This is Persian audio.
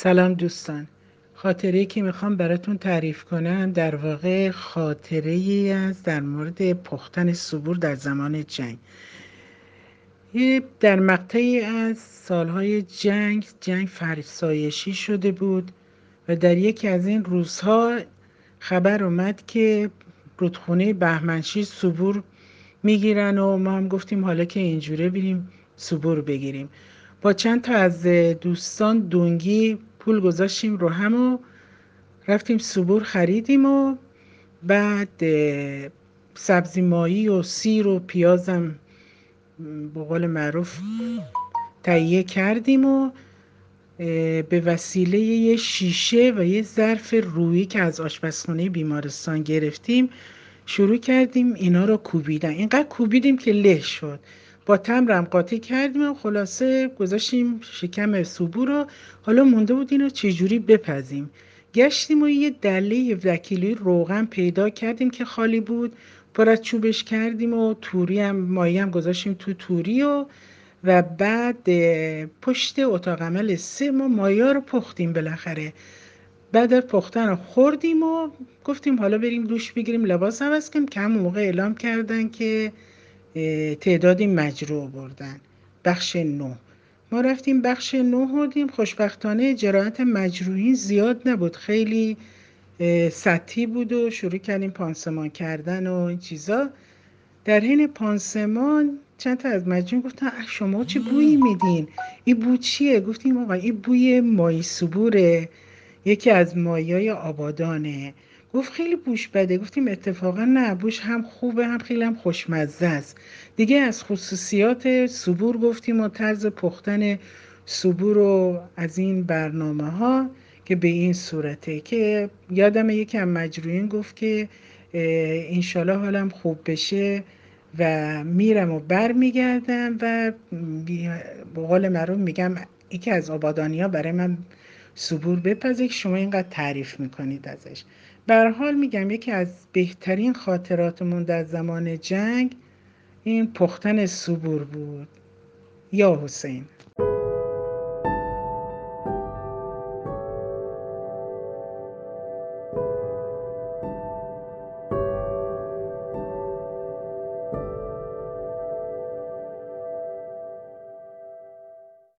سلام دوستان. خاطره که می‌خوام براتون تعریف کنم در واقع خاطره ای از در مورد پختن صبور در زمان جنگ. در مقطعی از سالهای جنگ جنگ فرسایشی شده بود و در یکی از این روزها خبر اومد که رودخونه بهمنشی صبور می‌گیرن و ما هم گفتیم حالا که اینجوره بریم صبور بگیریم. با چند تا از دوستان دونگی پول گذاشتیم رو هم و رفتیم صبور خریدیم و بعد سبزی مایی و سیر و پیازم به قول معروف تهیه کردیم و به وسیله یه شیشه و یه ظرف رویی که از آشپزخانه بیمارستان گرفتیم شروع کردیم اینا رو کوبیدن. اینقدر کوبیدیم که له شد. با تمرم قاطی کردیم و خلاصه گذاشتیم شکم سوبو رو. حالا مونده بود اینو چجوری بپزیم. گشتیم و یه دله وکیلی روغن پیدا کردیم که خالی بود. پر از چوبش کردیم و توری هم مایی هم گذاشتیم تو توری و و بعد پشت اتاق عمل سه ما مایا رو پختیم بالاخره. بعد از پختن رو خوردیم و گفتیم حالا بریم دوش بگیریم لباس عوض کنیم که موقع اعلام کردن که تعدادی مجروع بردن بخش نو ما رفتیم بخش نو بردیم خوشبختانه جراحت مجروحین زیاد نبود. خیلی سطحی بود و شروع کردیم پانسمان کردن و این چیزا. در حین پانسمان چند تا از مجروحین گفتن شما چه بویی میدین؟ این بو چیه؟ گفتیم آقا این بوی مای سبوره یکی از مایای آبادانه. گفت خیلی بوش بده. گفتیم اتفاقا نه بوش هم خوبه هم خیلی هم خوشمزه است. دیگه از خصوصیات صبور گفتیم و طرز پختن صبور رو از این برنامه ها که به این صورته که یادم یکی از مجروعین گفت که انشالله حالم خوب بشه و میرم و بر میگردم و به قول میگم یکی از آبادانی ها برای من صبور بپذه که شما اینقدر تعریف می‌کنید ازش. بر حال میگم یکی از بهترین خاطراتمون در زمان جنگ این پختن صبور بود. یا حسین.